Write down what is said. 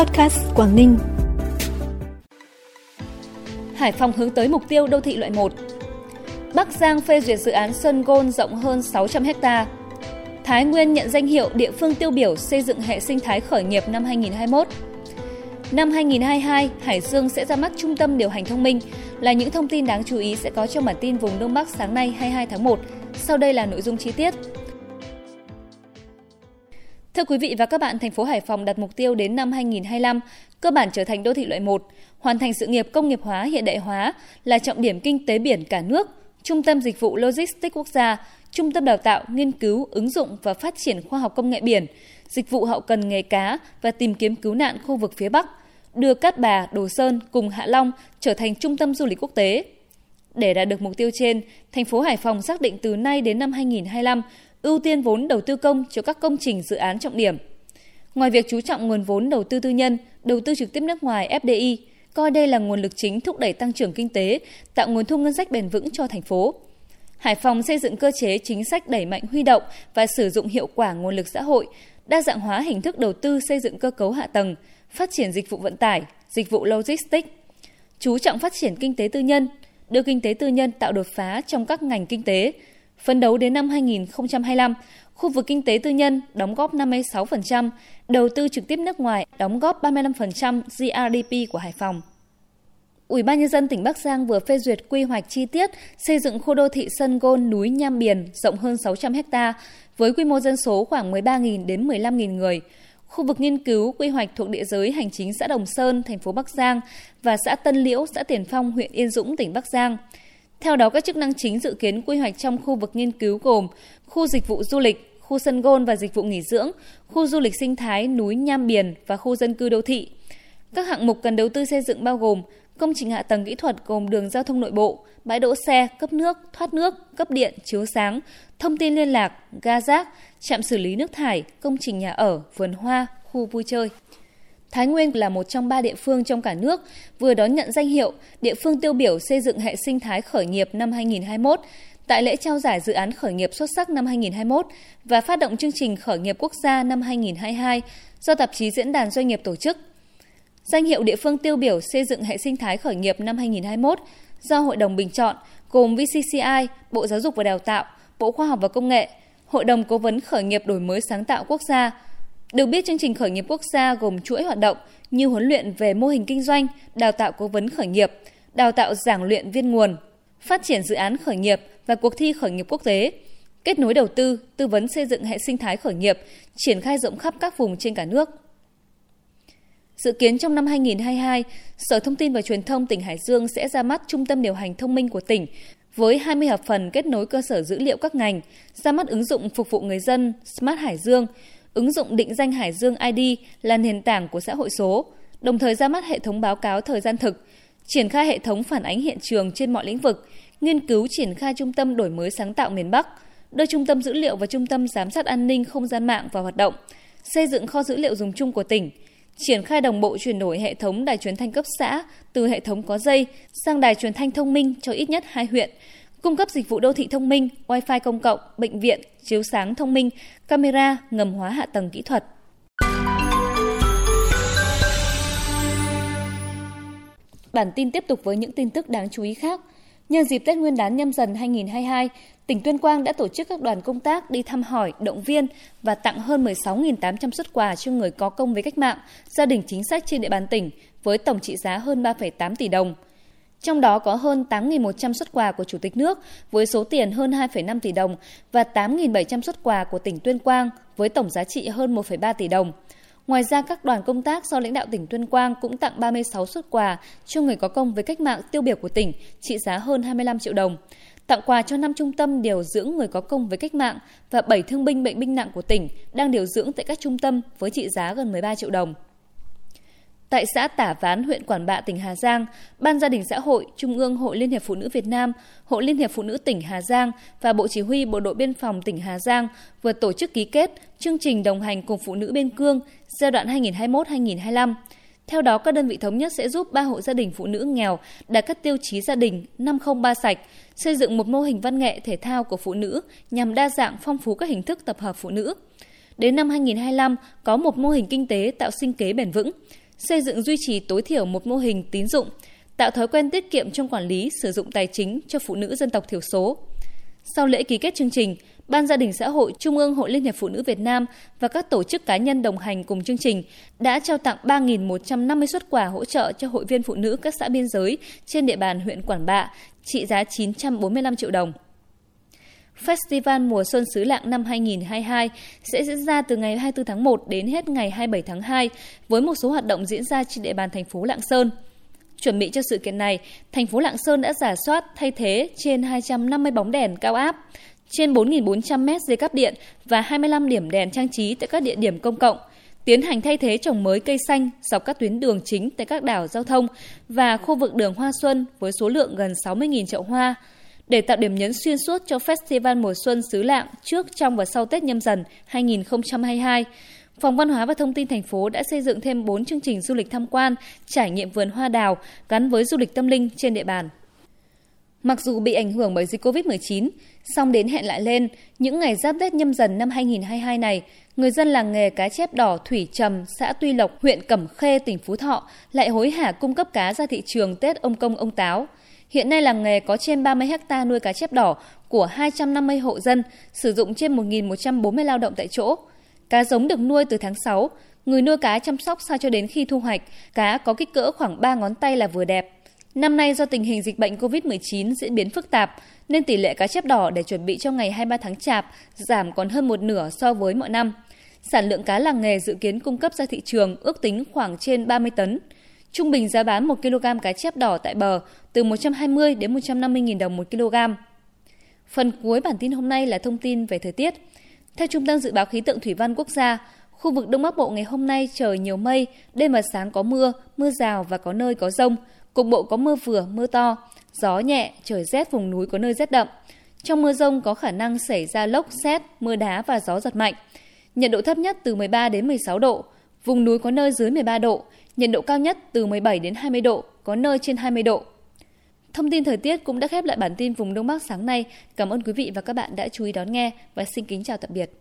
Podcast Quảng Ninh. Hải Phòng hướng tới mục tiêu đô thị loại 1. Bắc Giang phê duyệt dự án Sơn Gôn rộng hơn 600 ha. Thái Nguyên nhận danh hiệu địa phương tiêu biểu xây dựng hệ sinh thái khởi nghiệp năm 2021. Năm 2022, Hải Dương sẽ ra mắt trung tâm điều hành thông minh là những thông tin đáng chú ý sẽ có trong bản tin vùng Đông Bắc sáng nay 22 tháng 1. Sau đây là nội dung chi tiết. Thưa quý vị và các bạn, thành phố Hải Phòng đặt mục tiêu đến năm 2025 cơ bản trở thành đô thị loại 1, hoàn thành sự nghiệp công nghiệp hóa hiện đại hóa là trọng điểm kinh tế biển cả nước, trung tâm dịch vụ logistics quốc gia, trung tâm đào tạo, nghiên cứu, ứng dụng và phát triển khoa học công nghệ biển, dịch vụ hậu cần nghề cá và tìm kiếm cứu nạn khu vực phía Bắc, đưa Cát Bà, Đồ Sơn cùng Hạ Long trở thành trung tâm du lịch quốc tế. Để đạt được mục tiêu trên, thành phố Hải Phòng xác định từ nay đến năm 2025 ưu tiên vốn đầu tư công cho các công trình dự án trọng điểm. Ngoài việc chú trọng nguồn vốn đầu tư tư nhân, đầu tư trực tiếp nước ngoài FDI, coi đây là nguồn lực chính thúc đẩy tăng trưởng kinh tế, tạo nguồn thu ngân sách bền vững cho thành phố. Hải Phòng xây dựng cơ chế chính sách đẩy mạnh huy động và sử dụng hiệu quả nguồn lực xã hội, đa dạng hóa hình thức đầu tư xây dựng cơ cấu hạ tầng, phát triển dịch vụ vận tải, dịch vụ logistics. Chú trọng phát triển kinh tế tư nhân, đưa kinh tế tư nhân tạo đột phá trong các ngành kinh tế, Phấn đấu đến năm 2025, khu vực kinh tế tư nhân đóng góp 56%, đầu tư trực tiếp nước ngoài đóng góp 35% GRDP của Hải Phòng. Ủy ban nhân dân tỉnh Bắc Giang vừa phê duyệt quy hoạch chi tiết xây dựng khu đô thị Sân Gôn núi Nham Biển rộng hơn 600 ha với quy mô dân số khoảng 13.000 đến 15.000 người. Khu vực nghiên cứu quy hoạch thuộc địa giới hành chính xã Đồng Sơn, thành phố Bắc Giang và xã Tân Liễu, xã Tiền Phong, huyện Yên Dũng, tỉnh Bắc Giang. Theo đó, các chức năng chính dự kiến quy hoạch trong khu vực nghiên cứu gồm khu dịch vụ du lịch, khu sân gôn và dịch vụ nghỉ dưỡng, khu du lịch sinh thái núi Nham Biển và khu dân cư đô thị. Các hạng mục cần đầu tư xây dựng bao gồm công trình hạ tầng kỹ thuật gồm đường giao thông nội bộ, bãi đỗ xe, cấp nước, thoát nước, cấp điện, chiếu sáng, thông tin liên lạc, ga rác, trạm xử lý nước thải, công trình nhà ở, vườn hoa, khu vui chơi. Thái Nguyên là một trong ba địa phương trong cả nước vừa đón nhận danh hiệu địa phương tiêu biểu xây dựng hệ sinh thái khởi nghiệp năm 2021 tại lễ trao giải dự án khởi nghiệp xuất sắc năm 2021 và phát động chương trình khởi nghiệp quốc gia năm 2022 do tạp chí Diễn đàn Doanh nghiệp tổ chức. Danh hiệu địa phương tiêu biểu xây dựng hệ sinh thái khởi nghiệp năm 2021 do Hội đồng bình chọn gồm VCCI, Bộ Giáo dục và Đào tạo, Bộ Khoa học và Công nghệ, Hội đồng Cố vấn khởi nghiệp đổi mới sáng tạo quốc gia, được biết chương trình khởi nghiệp quốc gia gồm chuỗi hoạt động như huấn luyện về mô hình kinh doanh, đào tạo cố vấn khởi nghiệp, đào tạo giảng luyện viên nguồn, phát triển dự án khởi nghiệp và cuộc thi khởi nghiệp quốc tế, kết nối đầu tư, tư vấn xây dựng hệ sinh thái khởi nghiệp, triển khai rộng khắp các vùng trên cả nước. Dự kiến trong năm 2022, Sở Thông tin và Truyền thông tỉnh Hải Dương sẽ ra mắt Trung tâm điều hành thông minh của tỉnh với 20 hợp phần kết nối cơ sở dữ liệu các ngành, ra mắt ứng dụng phục vụ người dân Smart Hải Dương, ứng dụng định danh Hải Dương ID là nền tảng của xã hội số, đồng thời ra mắt hệ thống báo cáo thời gian thực, triển khai hệ thống phản ánh hiện trường trên mọi lĩnh vực, nghiên cứu triển khai trung tâm đổi mới sáng tạo miền Bắc, đưa trung tâm dữ liệu và trung tâm giám sát an ninh không gian mạng vào hoạt động, xây dựng kho dữ liệu dùng chung của tỉnh, triển khai đồng bộ chuyển đổi hệ thống đài truyền thanh cấp xã từ hệ thống có dây sang đài truyền thanh thông minh cho ít nhất hai huyện, cung cấp dịch vụ đô thị thông minh, wifi công cộng, bệnh viện, chiếu sáng thông minh, camera, ngầm hóa hạ tầng kỹ thuật. Bản tin tiếp tục với những tin tức đáng chú ý khác. Nhân dịp Tết Nguyên đán nhâm dần 2022, tỉnh Tuyên Quang đã tổ chức các đoàn công tác đi thăm hỏi, động viên và tặng hơn 16.800 xuất quà cho người có công với cách mạng, gia đình chính sách trên địa bàn tỉnh với tổng trị giá hơn 3,8 tỷ đồng – trong đó có hơn 8.100 xuất quà của Chủ tịch nước với số tiền hơn 2,5 tỷ đồng và 8.700 xuất quà của tỉnh Tuyên Quang với tổng giá trị hơn 1,3 tỷ đồng. Ngoài ra, các đoàn công tác do lãnh đạo tỉnh Tuyên Quang cũng tặng 36 xuất quà cho người có công với cách mạng tiêu biểu của tỉnh, trị giá hơn 25 triệu đồng. Tặng quà cho 5 trung tâm điều dưỡng người có công với cách mạng và 7 thương binh bệnh binh nặng của tỉnh đang điều dưỡng tại các trung tâm với trị giá gần 13 triệu đồng. Tại xã Tả Ván, huyện Quản Bạ, tỉnh Hà Giang, Ban Gia đình Xã hội, Trung ương Hội Liên hiệp Phụ nữ Việt Nam, Hội Liên hiệp Phụ nữ tỉnh Hà Giang và Bộ Chỉ huy Bộ đội Biên phòng tỉnh Hà Giang vừa tổ chức ký kết chương trình đồng hành cùng phụ nữ biên cương giai đoạn 2021-2025. Theo đó, các đơn vị thống nhất sẽ giúp ba hộ gia đình phụ nữ nghèo đạt các tiêu chí gia đình 503 sạch, xây dựng một mô hình văn nghệ thể thao của phụ nữ nhằm đa dạng phong phú các hình thức tập hợp phụ nữ. Đến năm 2025, có một mô hình kinh tế tạo sinh kế bền vững, xây dựng duy trì tối thiểu một mô hình tín dụng, tạo thói quen tiết kiệm trong quản lý sử dụng tài chính cho phụ nữ dân tộc thiểu số. Sau lễ ký kết chương trình, Ban Gia đình Xã hội Trung ương Hội Liên hiệp Phụ nữ Việt Nam và các tổ chức cá nhân đồng hành cùng chương trình đã trao tặng 3.150 xuất quà hỗ trợ cho hội viên phụ nữ các xã biên giới trên địa bàn huyện Quảng Bạ, trị giá 945 triệu đồng. Festival Mùa Xuân Xứ Lạng năm 2022 sẽ diễn ra từ ngày 24 tháng 1 đến hết ngày 27 tháng 2 với một số hoạt động diễn ra trên địa bàn thành phố Lạng Sơn. Chuẩn bị cho sự kiện này, thành phố Lạng Sơn đã giả soát thay thế trên 250 bóng đèn cao áp, trên 4.400 mét dây cáp điện và 25 điểm đèn trang trí tại các địa điểm công cộng, tiến hành thay thế trồng mới cây xanh dọc các tuyến đường chính tại các đảo giao thông và khu vực đường Hoa Xuân với số lượng gần 60.000 chậu hoa, để tạo điểm nhấn xuyên suốt cho Festival Mùa Xuân xứ Lạng trước, trong và sau Tết nhâm dần 2022. Phòng Văn hóa và Thông tin thành phố đã xây dựng thêm 4 chương trình du lịch tham quan, trải nghiệm vườn hoa đào gắn với du lịch tâm linh trên địa bàn. Mặc dù bị ảnh hưởng bởi dịch Covid-19, song đến hẹn lại lên, những ngày giáp Tết nhâm dần năm 2022 này, người dân làng nghề cá chép đỏ Thủy Trầm, xã Tuy Lộc, huyện Cẩm Khê, tỉnh Phú Thọ lại hối hả cung cấp cá ra thị trường Tết ông công ông táo. Hiện nay làng nghề có trên 30 hecta nuôi cá chép đỏ của 250 hộ dân, sử dụng trên 1.140 lao động tại chỗ. Cá giống được nuôi từ tháng 6, người nuôi cá chăm sóc sao cho đến khi thu hoạch, cá có kích cỡ khoảng 3 ngón tay là vừa đẹp. Năm nay do tình hình dịch bệnh COVID-19 diễn biến phức tạp, nên tỷ lệ cá chép đỏ để chuẩn bị cho ngày 23 tháng Chạp giảm còn hơn một nửa so với mọi năm. Sản lượng cá làng nghề dự kiến cung cấp ra thị trường ước tính khoảng trên 30 tấn. Trung bình giá bán 1 kg cá chép đỏ tại bờ từ 120 đến 150 000 đồng 1 kg. Phần cuối bản tin hôm nay là thông tin về thời tiết. Theo Trung tâm Dự báo Khí tượng Thủy văn Quốc gia, khu vực Đông Bắc Bộ ngày hôm nay trời nhiều mây, đêm và sáng có mưa, mưa rào và có nơi có rông. Cục bộ có mưa vừa, mưa to, gió nhẹ, trời rét vùng núi có nơi rét đậm. Trong mưa rông có khả năng xảy ra lốc, xét, mưa đá và gió giật mạnh. Nhiệt độ thấp nhất từ 13 đến 16 độ, vùng núi có nơi dưới 13 độ, nhiệt độ cao nhất từ 17 đến 20 độ, có nơi trên 20 độ. Thông tin thời tiết cũng đã khép lại bản tin vùng Đông Bắc sáng nay. Cảm ơn quý vị và các bạn đã chú ý đón nghe và xin kính chào tạm biệt.